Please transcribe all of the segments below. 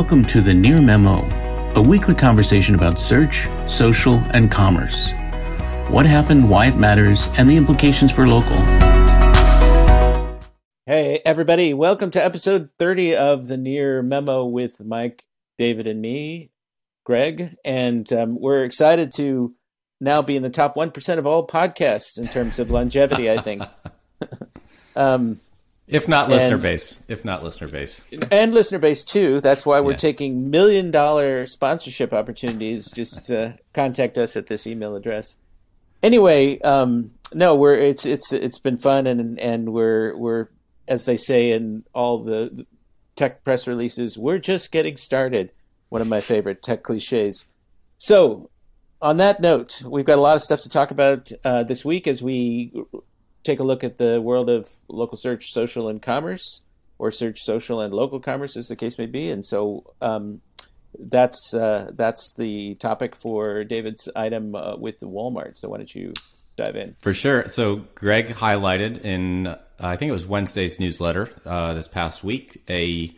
Welcome to the Near Memo, a weekly conversation about search, social, and commerce. What happened, why it matters, and the implications for local. Hey, everybody, welcome to episode 30 of the Near Memo with Mike, David, and me, Greg. And um, we're excited to now be in the top 1% of all podcasts in terms of longevity, I think. um, if not listener and, base, if not listener base, and listener base too. That's why we're yeah. taking million dollar sponsorship opportunities. Just uh, contact us at this email address. Anyway, um, no, we're it's it's it's been fun and and we're we're as they say in all the tech press releases, we're just getting started. One of my favorite tech cliches. So, on that note, we've got a lot of stuff to talk about uh, this week as we take a look at the world of local search, social, and commerce, or search, social, and local commerce, as the case may be. And so um, that's uh, that's the topic for David's item uh, with Walmart. So why don't you dive in? For sure. So Greg highlighted in I think it was Wednesday's newsletter uh, this past week a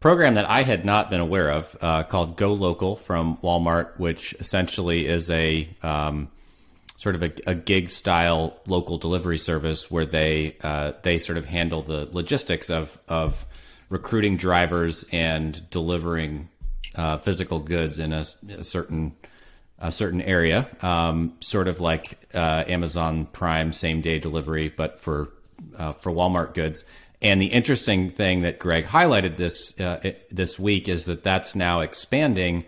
program that I had not been aware of uh, called GoLocal from Walmart, which essentially is a um, sort of a, a, gig style local delivery service where they uh, they sort of handle the logistics of of recruiting drivers and delivering uh, physical goods in a, a, certain a certain area, um, sort of like uh, Amazon Prime same day delivery, but for uh, for Walmart goods. And the interesting thing that Greg highlighted this uh, this week is that that's now expanding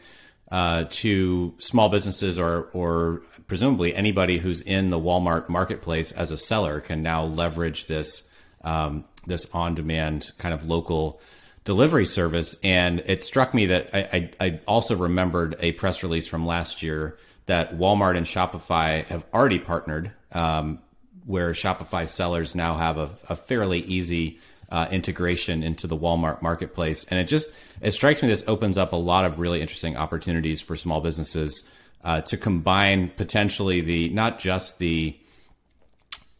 uh, to small businesses or or presumably anybody who's in the Walmart marketplace as a seller can now leverage this um, this on demand kind of local delivery service. And it struck me that I, I, I also remembered a press release from last year that Walmart and Shopify have already partnered, um, where Shopify sellers now have a, a fairly easy uh, integration into the Walmart marketplace. And it just it strikes me this opens up a lot of really interesting opportunities for small businesses uh, to combine potentially the not just the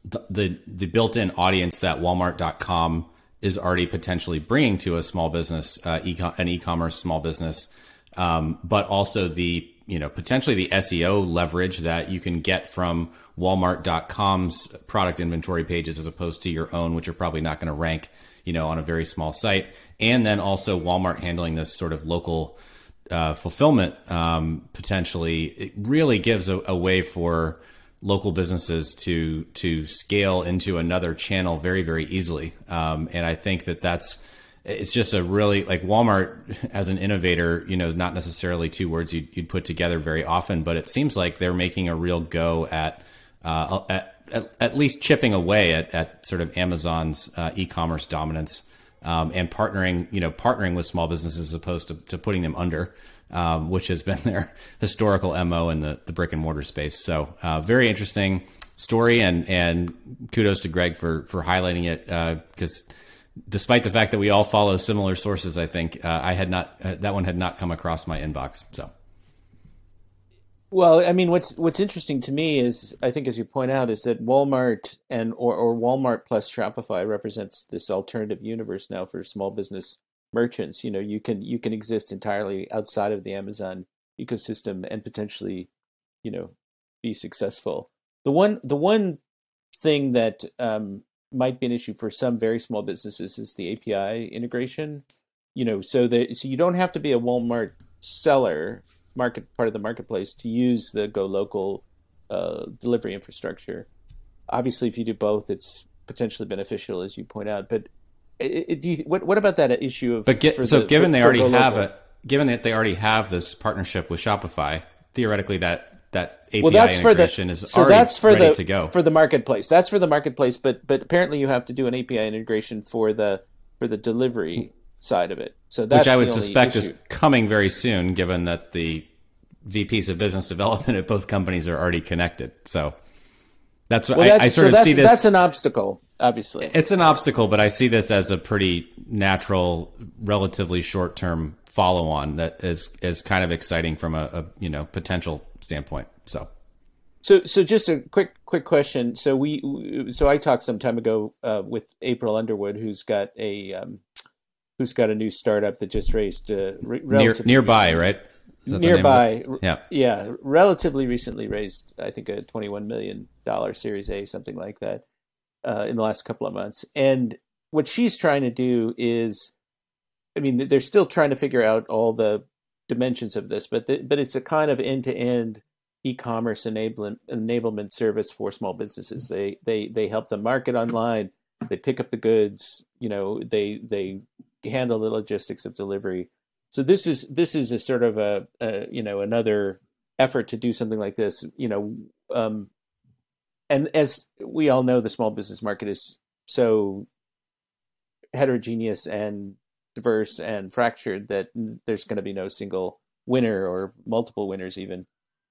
the the, built-in audience that Walmart.com is already potentially bringing to a small business, uh, e- an e-commerce small business, um, but also the you know potentially the SEO leverage that you can get from Walmart.com's product inventory pages as opposed to your own, which are probably not going to rank, you know, on a very small site. And then also Walmart handling this sort of local uh, fulfillment um, potentially. It really gives a, a, way for local businesses to to scale into another channel very very easily. Um, and I think that that's it's just a really like Walmart as an innovator, you know, not necessarily two words you'd, you'd, put together very often, but it seems like they're making a real go at uh, at, at, at, least chipping away at, at sort of Amazon's uh, e-commerce dominance um, and partnering, you know, partnering with small businesses as opposed to, to putting them under, um, which has been their historical mo in the, the brick and mortar space. So uh, very interesting story, and and kudos to Greg for for highlighting it because. Uh, despite the fact that we all follow similar sources, I think uh, I had not uh, that one had not come across my inbox. So well, I mean, what's what's interesting to me is, I think, as you point out, is that Walmart and or, or Walmart plus Shopify represents this alternative universe now for small business merchants. You know, you can you can exist entirely outside of the Amazon ecosystem and potentially, you know, be successful. The one the one thing that um, might be an issue for some very small businesses is the API integration. You know, so that so you don't have to be a Walmart seller market part of the marketplace to use the GoLocal uh, delivery infrastructure. Obviously, if you do both, it's potentially beneficial, as you point out. But it, it, you, what what about that issue of? But get, so the, given for, they already have it, given that they already have this partnership with Shopify, theoretically that that API well, that's integration for the, is so that's for the, to go for the marketplace. That's for the marketplace, but but apparently you have to do an API integration for the for the delivery side of it. So that's which I would suspect issue. is coming very soon, given that the VPs of business development at both companies are already connected. So that's what well, I, I, sort so of see this. That's an obstacle, obviously. It's an obstacle, but I see this as a pretty natural, relatively short term follow on that is is kind of exciting from a, a you know potential standpoint. So. So, so just a quick, quick question. So we, so I talked some time ago uh, with April Underwood, who's got a um, who's got a new startup that just raised uh, re- Near, nearby, recently. right? Is that the name of Nearby. Yeah. yeah, relatively recently raised, I think, a twenty-one million dollar Series A, something like that, uh, in the last couple of months. And what she's trying to do is, I mean, they're still trying to figure out all the dimensions of this, but the, but it's a kind of end-to-end e-commerce enablement enablement service for small businesses. They they they help them market online. They pick up the goods. You know, they they handle the logistics of delivery. So this is this is a sort of a, a you know another effort to do something like this. You know, um, and as we all know, the small business market is so heterogeneous and diverse and fractured that there's going to be no single winner or multiple winners even.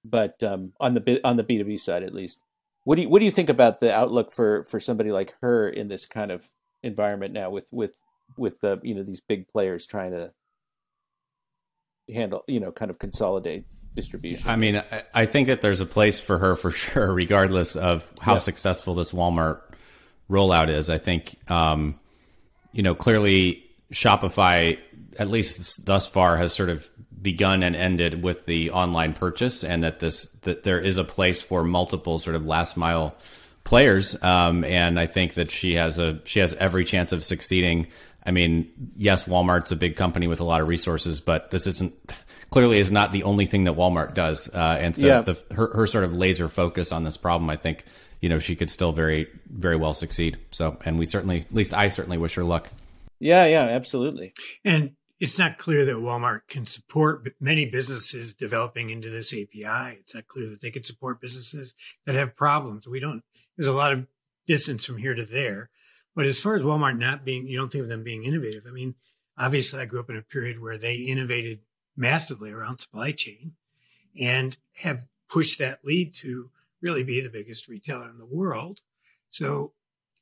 But um, on the on the B two B side, at least, what do you what do you think about the outlook for for somebody like her in this kind of environment now with with with the you know these big players trying to handle you know kind of consolidate distribution? I mean, I, I think that there's a place for her for sure, regardless of how Yeah. successful this Walmart rollout is. I think, um, you know, clearly Shopify, at least thus far, has sort of begun and ended with the online purchase, and that this that there is a place for multiple sort of last mile players. Um, and I think that she has a she has every chance of succeeding. I mean, yes, Walmart's a big company with a lot of resources, but this isn't clearly is not the only thing that Walmart does. Uh, and so Yeah. the, her her sort of laser focus on this problem, I think, you know, she could still very very well succeed. So, and we certainly, at least I certainly wish her luck. Yeah, yeah, absolutely. And it's not clear that Walmart can support many businesses developing into this API. It's not clear that they can support businesses that have problems. We don't, there's a lot of distance from here to there. But as far as Walmart not being, you don't think of them being innovative. I mean, obviously, I grew up in a period where they innovated massively around supply chain and have pushed that lead to really be the biggest retailer in the world. So,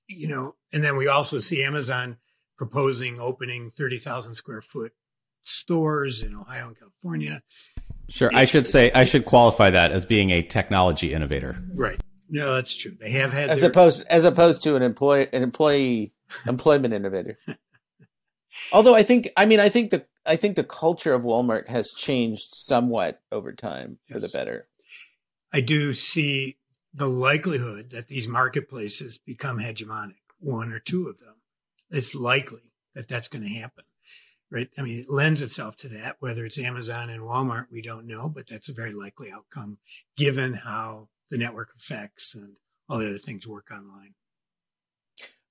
you know, and then we also see Amazon proposing opening 30,000 square foot stores in Ohio and California. Sure, I should say I should qualify that as being a technology innovator. Right. No, that's true. They have had As their- opposed as opposed to an employee an employee employment innovator. Although I think I mean I think the I think the culture of Walmart has changed somewhat over time for the better. I do see the likelihood that these marketplaces become hegemonic, one or two of them. It's likely that that's going to happen, right? I mean, it lends itself to that. Whether it's Amazon and Walmart, we don't know, but that's a very likely outcome given how the network effects and all the other things work online.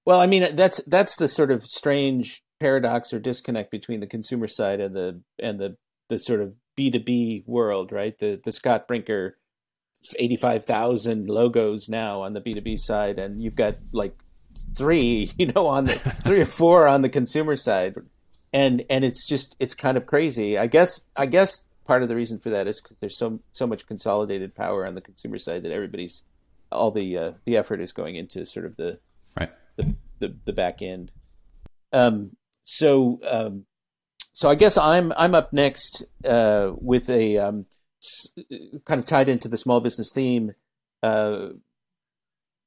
Well, I mean that's that's the sort of strange paradox or disconnect between the consumer side and the and the the sort of B two B world, right? The the Scott Brinker eighty five thousand logos now on the B two B side, and you've got like three, you know, on the three or four on the consumer side, and and it's just it's kind of crazy. I guess I guess part of the reason for that is because there's so so much consolidated power on the consumer side that everybody's all the uh, the effort is going into sort of the Right. the the, the back end. Um, so um, so I guess I'm I'm up next uh, with a um, s- kind of tied into the small business theme. Uh,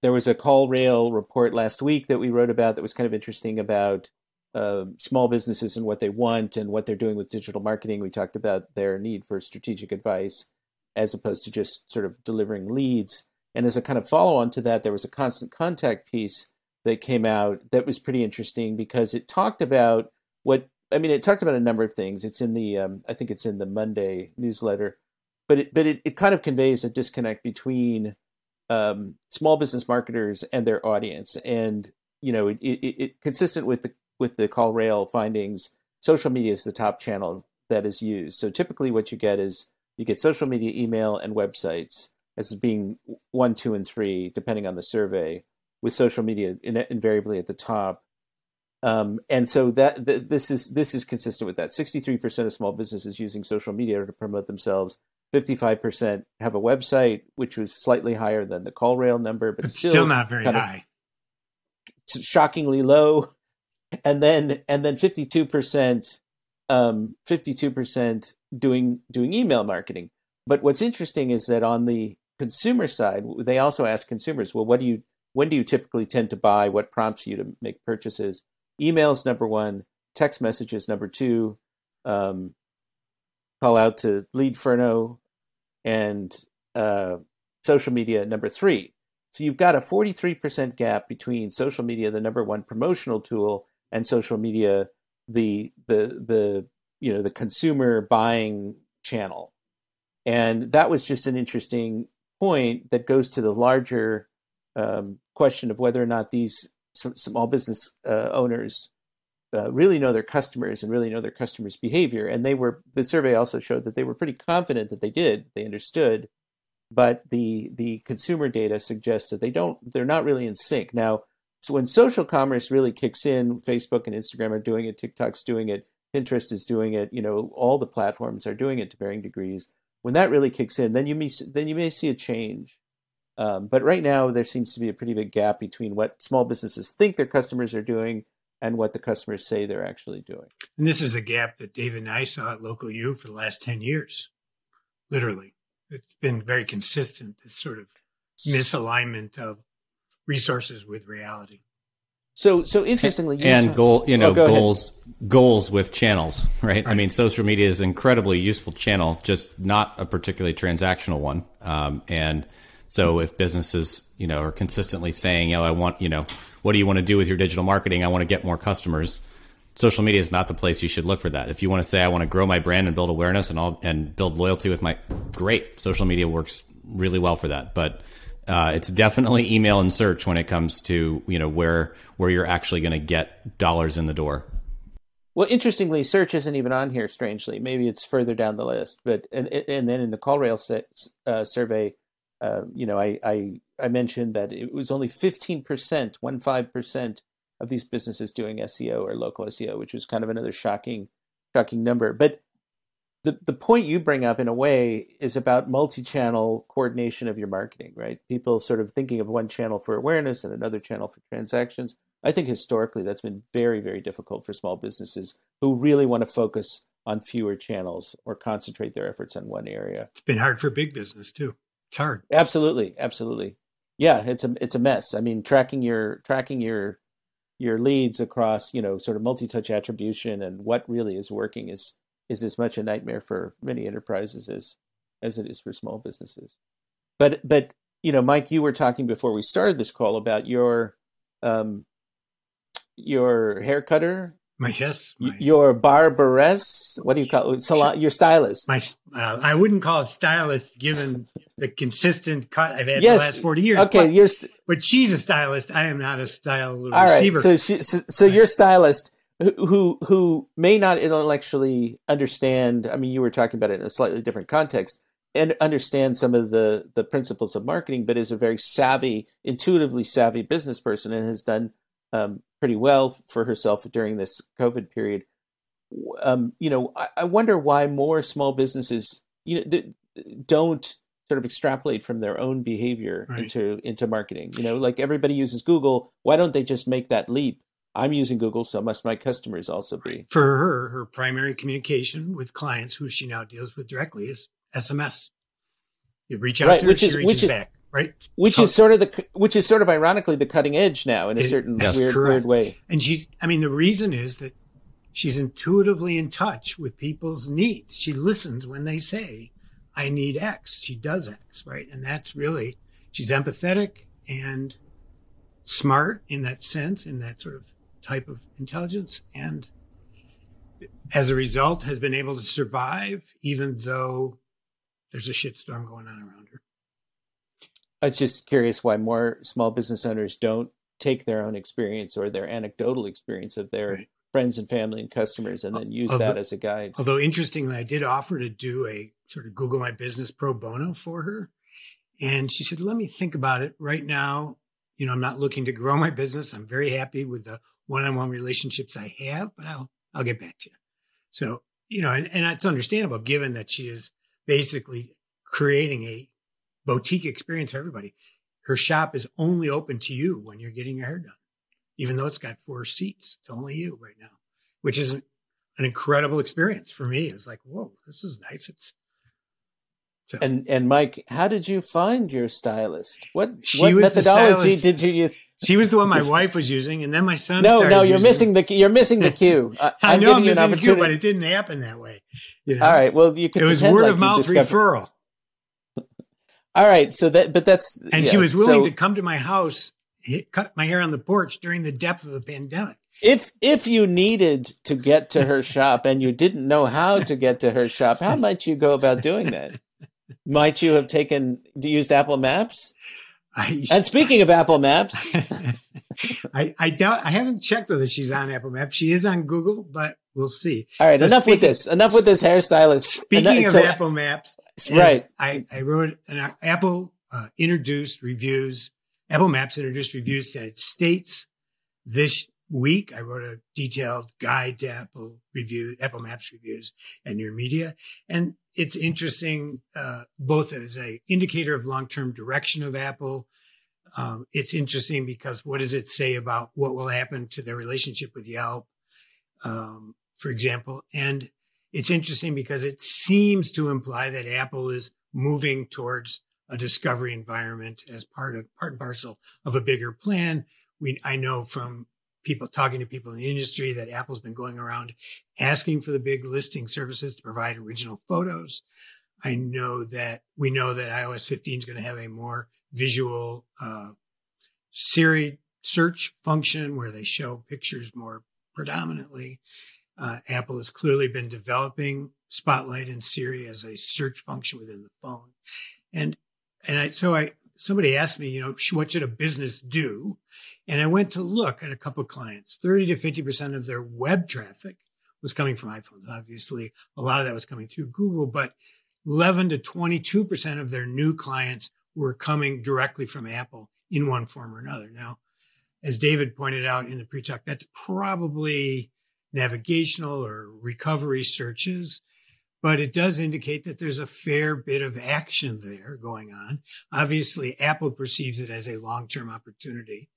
there was a CallRail report last week that we wrote about that was kind of interesting about uh, small businesses and what they want and what they're doing with digital marketing. We talked about their need for strategic advice as opposed to just sort of delivering leads. And as a kind of follow on to that, there was a Constant Contact piece that came out that was pretty interesting because it talked about what I mean. It talked about a number of things. It's in the um, I think it's in the Monday newsletter, but it but it, it kind of conveys a disconnect between um, small business marketers and their audience, and you know it, it, it consistent with the with the CallRail findings. Social media is the top channel that is used. So typically, what you get is you get social media, email, and websites as being one, two, and three, depending on the survey with social media in, invariably at the top. Um, and so that th- this is this is consistent with that. Sixty-three percent of small businesses using social media to promote themselves. Fifty-five percent have a website, which was slightly higher than the CallRail number, but But still, still, not very high. shockingly low. And then and then fifty-two percent, um, fifty-two percent doing doing email marketing. But what's interesting is that on the consumer side, they also ask consumers, well, what do you when do you typically tend to buy? What prompts you to make purchases? Emails number one. text messages number two, um, call out to Leadferno, and uh, social media number three. So you've got a 43% gap between social media, the number one promotional tool, and social media, the the the you know the consumer buying channel. And that was just an interesting point that goes to the larger um, question of whether or not these small business uh, owners uh, really know their customers and really know their customers' behavior. And they were the survey also showed that they were pretty confident that they did, they understood, but the the consumer data suggests that they don't. They're not really in sync now. So when social commerce really kicks in, Facebook and Instagram are doing it, TikTok's doing it, Pinterest is doing it. You know, all the platforms are doing it to varying degrees. When that really kicks in, then you may then you may see a change. Um, but right now, there seems to be a pretty big gap between what small businesses think their customers are doing and what the customers say they're actually doing. And this is a gap that David and I saw at Local U for the last 10 years, literally. It's been very consistent, this sort of misalignment of resources with reality. So, so interestingly, and, and goal, you know, oh, goals, ahead. goals with channels, right? right? I mean, social media is an incredibly useful channel, just not a particularly transactional one. Um, and so if businesses, you know, are consistently saying, know, I want, you know, what do you want to do with your digital marketing? I want to get more customers. Social media is not the place you should look for that. If you want to say, I want to grow my brand and build awareness and all, and build loyalty with my, great. Social media works really well for that. But, uh, it's definitely email and search when it comes to, you know, where, where you're actually going to get dollars in the door. Well, interestingly, search isn't even on here. Strangely, maybe it's further down the list. But and and then in the CallRail uh, survey, uh, you know, I, I, I mentioned that it was only 15%, one five percent of these businesses doing SEO or local SEO, which was kind of another shocking, shocking number. But the the point you bring up in a way is about multi-channel coordination of your marketing, right? People sort of thinking of one channel for awareness and another channel for transactions. I think historically that's been very, very difficult for small businesses who really want to focus on fewer channels or concentrate their efforts on one area. It's been hard for big business too. It's hard. Absolutely, absolutely. Yeah, it's a it's a mess. I mean, tracking your tracking your your leads across you know sort of multi-touch attribution and what really is working is is as much a nightmare for many enterprises as as it is for small businesses. But but you know, Mike, you were talking before we started this call about your um, your hair cutter my yes, my, your barberess. What do you call it? Salon, your stylist. My, uh, I wouldn't call it stylist, given the consistent cut I've had yes. the last forty years. Okay, but, you're st- but she's a stylist. I am not a style All receiver. right, so she, so, so you're stylist who who may not intellectually understand. I mean, you were talking about it in a slightly different context and understand some of the the principles of marketing, but is a very savvy, intuitively savvy business person and has done um, pretty well for herself during this COVID period. Um, you know, I, I, wonder why more small businesses, you know, th- don't sort of extrapolate from their own behavior right. into into marketing. You know, like everybody uses Google. Why don't they just make that leap? I'm using Google, so must my customers also be. For her, her primary communication with clients who she now deals with directly is SMS. You reach out right, to her, she reaches back right? Which is sort of the which is sort of ironically the cutting edge now in a it, certain weird weird way. And she's I mean the reason is that she's intuitively in touch with people's needs. She listens when they say I need X. She does X, right? And that's really she's empathetic and smart in that sense, in that sort of type of intelligence and as a result has been able to survive even though there's a shitstorm going on around her. I was just curious why more small business owners don't take their own experience or their anecdotal experience of their right. friends and family and customers and then use although, that as a guide. Although interestingly, I did offer to do a sort of Google My Business pro bono for her. And she said, let me think about it right now. You know, I'm not looking to grow my business. I'm very happy with the one-on-one relationships I have, but I'll, I'll get back to you. So, you know, and, and it's understandable given that she is basically creating a boutique experience for everybody. Her shop is only open to you when you're getting your hair done, even though it's got four seats. It's only you right now, which is an, an incredible experience for me. It's like, whoa, this is nice. It's so. And and Mike, how did you find your stylist? What what methodology did you use? She was the one my wife was using, and then my son. No, no, you're missing the you're missing the cue. I, I know I'm missing the cue, but it didn't happen that way. You know? All right. Well, you can. It was word like of mouth referral. All right. So that, but that's and yeah, she was willing so, to come to my house, hit, cut my hair on the porch during the depth of the pandemic. If if you needed to get to her shop and you didn't know how to get to her shop, how might you go about doing that? Might you have taken used Apple Maps? I, and speaking of Apple Maps, I, I doubt I haven't checked whether she's on Apple Maps. She is on Google, but we'll see. All right, so enough speaking, with this. Enough with this hairstylist. Speaking enough, of so, Apple Maps, right? I, I wrote an Apple uh, introduced reviews. Apple Maps introduced reviews that states this week. I wrote a detailed guide to Apple review, Apple Maps reviews and Near Media, and it's interesting uh, both as a indicator of long term direction of Apple. Um, it's interesting because what does it say about what will happen to their relationship with Yelp, um, for example? And it's interesting because it seems to imply that Apple is moving towards a discovery environment as part of part and parcel of a bigger plan. We I know from people talking to people in the industry that Apple's been going around asking for the big listing services to provide original photos. I know that we know that iOS 15 is going to have a more visual uh, Siri search function where they show pictures more predominantly. Uh, Apple has clearly been developing Spotlight and Siri as a search function within the phone, and and I, so I somebody asked me, you know, what should a business do? And I went to look at a couple clients. 30 to 50% of their web traffic was coming from iPhones. Obviously, a lot of that was coming through Google, but 11 to 22% of their new clients were coming directly from Apple in one form or another. Now, as David pointed out in the pre-talk, that's probably navigational or recovery searches but it does indicate that there's a fair bit of action there going on. Obviously, Apple perceives it as a long term opportunity.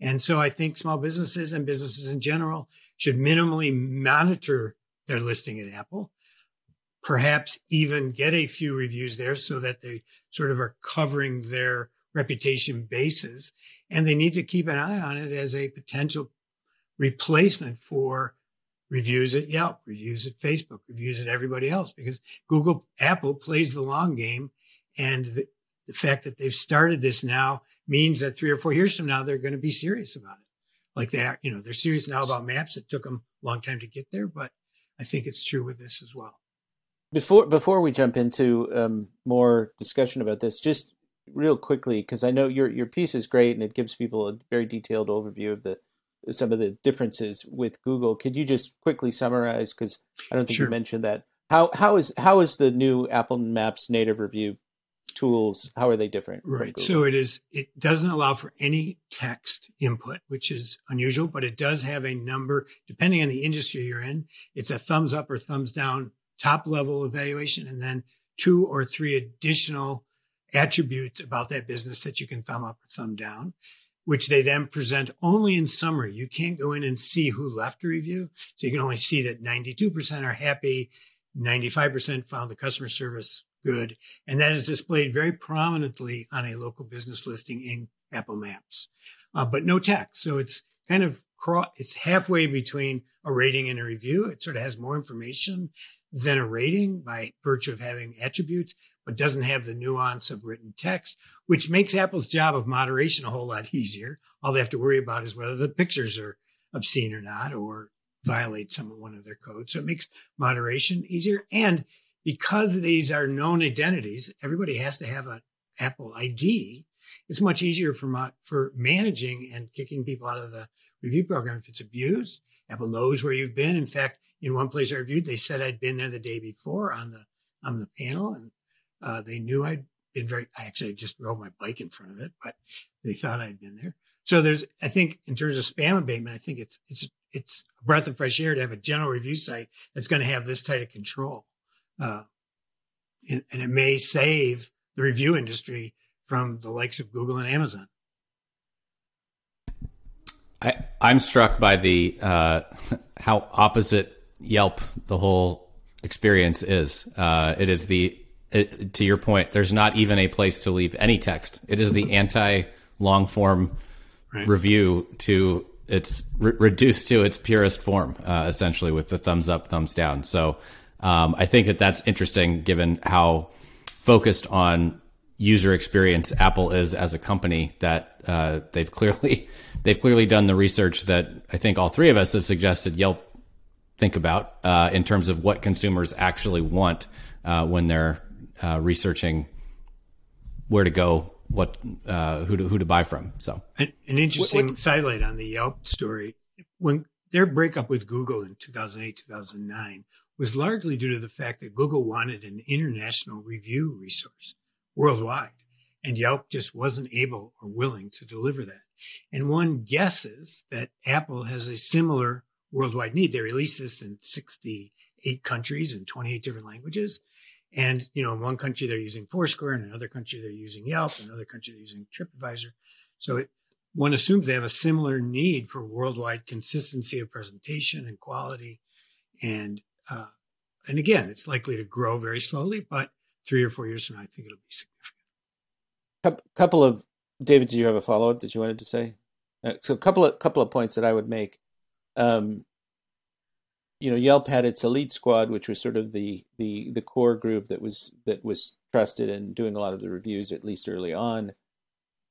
And so I think small businesses and businesses in general should minimally monitor their listing at Apple, perhaps even get a few reviews there so that they sort of are covering their reputation bases. And they need to keep an eye on it as a potential replacement for reviews at Yelp, reviews at Facebook, reviews at everybody else because Google, Apple plays the long game. And the, the fact that they've started this now means that three or four years from now, they're going to be serious about it. Like they are, you know, they're serious now about maps. It took them a long time to get there, but I think it's true with this as well. Before before we jump into um, more discussion about this, just real quickly, because I know your your piece is great and it gives people a very detailed overview of the some of the differences with Google. Could you just quickly summarize? Because I don't think sure. you mentioned that. How how is how is the new Apple Maps native review tools? How are they different? Right. So it is. It doesn't allow for any text input, which is unusual, but it does have a number depending on the industry you're in. It's a thumbs up or thumbs down top level evaluation, and then two or three additional attributes about that business that you can thumb up or thumb down which they then present only in summary. You can't go in and see who left a review. So you can only see that 92% are happy, 95% found the customer service good. And that is displayed very prominently on a local business listing in Apple Maps, uh, but no text. So it's kind of it's halfway between a rating and a review. It sort of has more information than a rating by virtue of having attributes, but doesn't have the nuance of written text, which makes Apple's job of moderation a whole lot easier. All they have to worry about is whether the pictures are obscene or not, or violate some one of their codes. So it makes moderation easier. And because these are known identities, everybody has to have an Apple ID. It's much easier for for managing and kicking people out of the review program if it's abused. Apple knows where you've been. In fact, in one place I reviewed, they said I'd been there the day before on the on the panel, and uh, they knew I'd been very. I actually just rode my bike in front of it, but they thought I'd been there. So there's, I think, in terms of spam abatement, I think it's it's it's a breath of fresh air to have a general review site that's going to have this tight of control, uh, and, and it may save the review industry from the likes of Google and Amazon. I, I'm struck by the uh, how opposite Yelp the whole experience is. Uh, it is the it, to your point. There's not even a place to leave any text. It is the anti long form right. review to its re- reduced to its purest form, uh, essentially with the thumbs up, thumbs down. So um, I think that that's interesting given how focused on user experience Apple is as a company that uh, they've clearly they've clearly done the research that I think all three of us have suggested Yelp think about uh, in terms of what consumers actually want uh, when they're uh, researching where to go, what uh, who to who to buy from. So an, an interesting what, sidelight on the Yelp story when their breakup with Google in 2008 2009 was largely due to the fact that Google wanted an international review resource worldwide. And Yelp just wasn't able or willing to deliver that. And one guesses that Apple has a similar worldwide need. They released this in 68 countries in 28 different languages. And, you know, in one country they're using Foursquare, in another country they're using Yelp, in another country they're using TripAdvisor. So it, one assumes they have a similar need for worldwide consistency of presentation and quality. And, uh, and again, it's likely to grow very slowly, but three or four years from now, I think it'll be significant couple of David, do you have a follow up that you wanted to say? Uh, so a couple of couple of points that I would make. Um, you know, Yelp had its elite squad, which was sort of the the the core group that was that was trusted and doing a lot of the reviews, at least early on.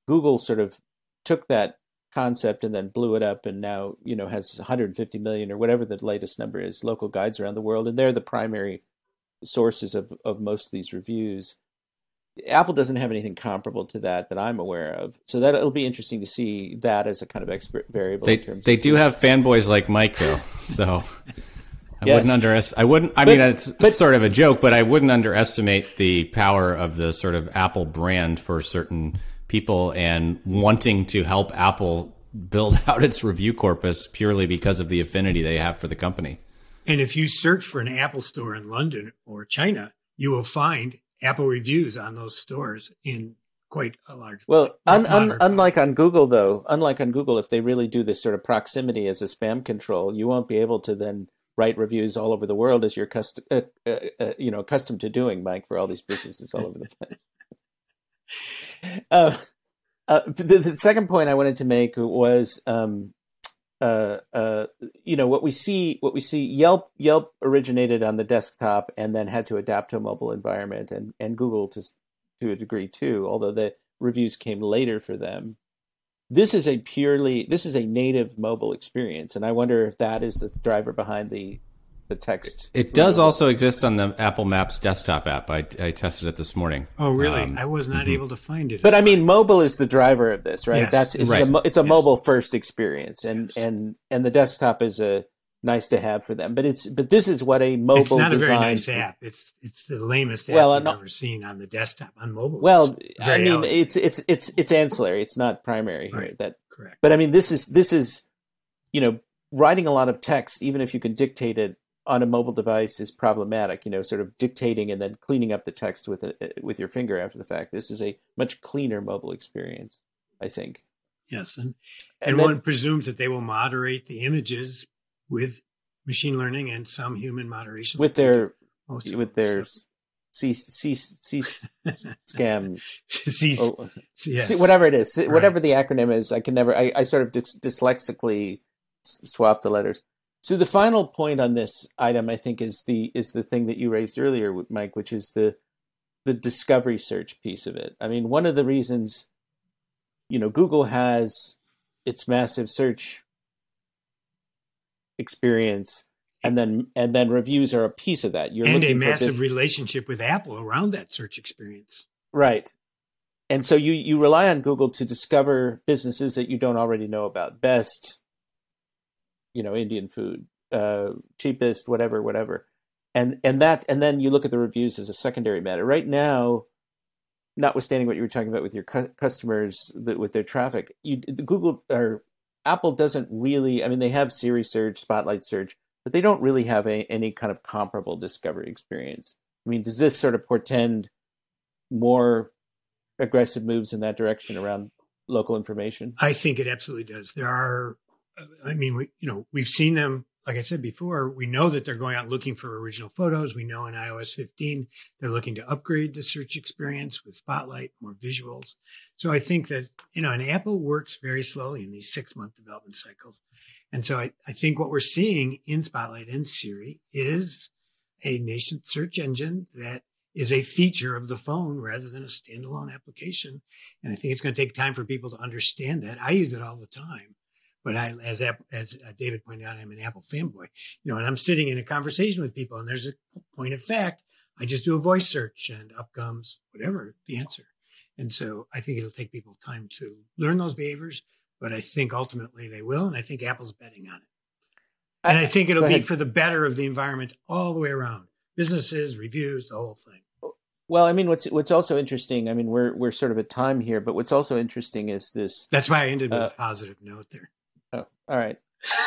Google sort of took that concept and then blew it up, and now you know has 150 million or whatever the latest number is local guides around the world, and they're the primary sources of of most of these reviews. Apple doesn't have anything comparable to that that I'm aware of. So that it'll be interesting to see that as a kind of expert variable. They, they do have fanboys like Mike though, so I yes. wouldn't underestimate. I wouldn't. I but, mean, it's, but, sort of a joke, but I wouldn't underestimate the power of the sort of Apple brand for certain people and wanting to help Apple build out its review corpus purely because of the affinity they have for the company. And if you search for an Apple store in London or China, you will find Apple reviews on those stores in quite a large. Well, un, un, unlike on Google, though, unlike on Google, if they really do this sort of proximity as a spam control, you won't be able to then write reviews all over the world as you're custom, uh, uh, uh, you know, accustomed to doing, Mike, for all these businesses all over the place. Uh, uh, the, the, second point I wanted to make was um, uh, you know what we see what we see Yelp Yelp originated on the desktop and then had to adapt to a mobile environment and and Google to to a degree too although the reviews came later for them this is a purely this is a native mobile experience and I wonder if that is the driver behind the the text. It does also exist on the Apple Maps desktop app. I, I tested it this morning. Oh, really? Um, I was not mm-hmm. able to find it. But I mean, mobile is the driver of this, right? Yes. That's it's, right. a, it's a yes. mobile first experience, and yes. and and the desktop is a nice to have for them. But it's but this is what a mobile. It's not a very nice app. It's it's the lamest app I've ever seen on the desktop on mobile. Well, I mean, elegant. it's it's it's it's ancillary. It's not primary here. Right. That correct. But I mean, this is this is you know writing a lot of text, even if you can dictate it on a mobile device is problematic. You know, sort of dictating and then cleaning up the text with a, with your finger after the fact. This is a much cleaner mobile experience, I think. Yes, and and, and then, one presumes that they will moderate the images with machine learning and some human moderation with their with their C C C scam C, oh, yes. C, whatever it is right. whatever the acronym is I can never I, I sort of dys, dyslexically swap the letters so the final point on this item, I think, is the is the thing that you raised earlier, Mike, which is the the discovery search piece of it. I mean, one of the reasons, you know, Google has its massive search experience, and then and then reviews are a piece of that. You're and a massive relationship with Apple around that search experience, right? And so you you rely on Google to discover businesses that you don't already know about. Best you know Indian food, uh, cheapest, whatever, whatever, and and that and then you look at the reviews as a secondary matter. Right now, notwithstanding what you were talking about with your cu- customers with their traffic, you, Google or Apple doesn't really. I mean, they have Siri search, Spotlight search, but they don't really have a, any kind of comparable discovery experience. I mean, does this sort of portend more aggressive moves in that direction around local information? I think it absolutely does. There are I mean, we, you know, we've seen them like I said before, we know that they're going out looking for original photos. We know in iOS 15, they're looking to upgrade the search experience with Spotlight, more visuals. So I think that, you know, and Apple works very slowly in these six month development cycles. And so I, I think what we're seeing in Spotlight and Siri is a nascent search engine that is a feature of the phone rather than a standalone application. And I think it's going to take time for people to understand that. I use it all the time. But I, as as uh, David pointed out, I'm an Apple fanboy. You know, and I'm sitting in a conversation with people, and there's a point of fact. I just do a voice search, and up comes whatever the answer. And so I think it'll take people time to learn those behaviors, but I think ultimately they will, and I think Apple's betting on it. And I, I think it'll be for the better of the environment all the way around. Businesses, reviews, the whole thing. Well, I mean, what's what's also interesting. I mean, we're we're sort of at time here, but what's also interesting is this. That's why I ended with uh, a positive note there. Oh, all right.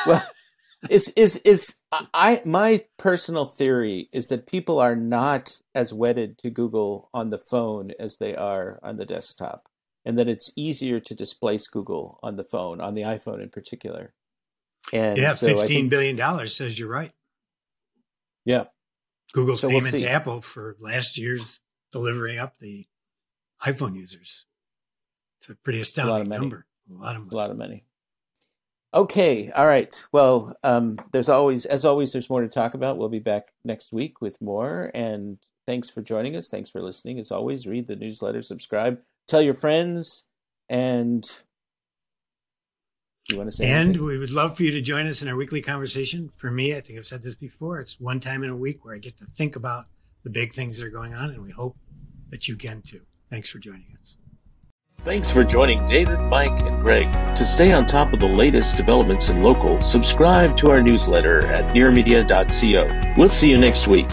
Well, is is is I my personal theory is that people are not as wedded to Google on the phone as they are on the desktop, and that it's easier to displace Google on the phone, on the iPhone in particular. And yeah, so fifteen think, billion dollars says you're right. Yeah, Google's so payment we'll to Apple for last year's delivering up the iPhone users. It's a pretty astounding a number. A lot of money. A lot of money. Okay, all right. Well, um, there's always, as always, there's more to talk about. We'll be back next week with more. And thanks for joining us. Thanks for listening. As always, read the newsletter, subscribe, tell your friends, and you want to say? And anything? we would love for you to join us in our weekly conversation. For me, I think I've said this before. It's one time in a week where I get to think about the big things that are going on, and we hope that you can too. Thanks for joining us. Thanks for joining David, Mike, and Greg. To stay on top of the latest developments in local, subscribe to our newsletter at nearmedia.co. We'll see you next week.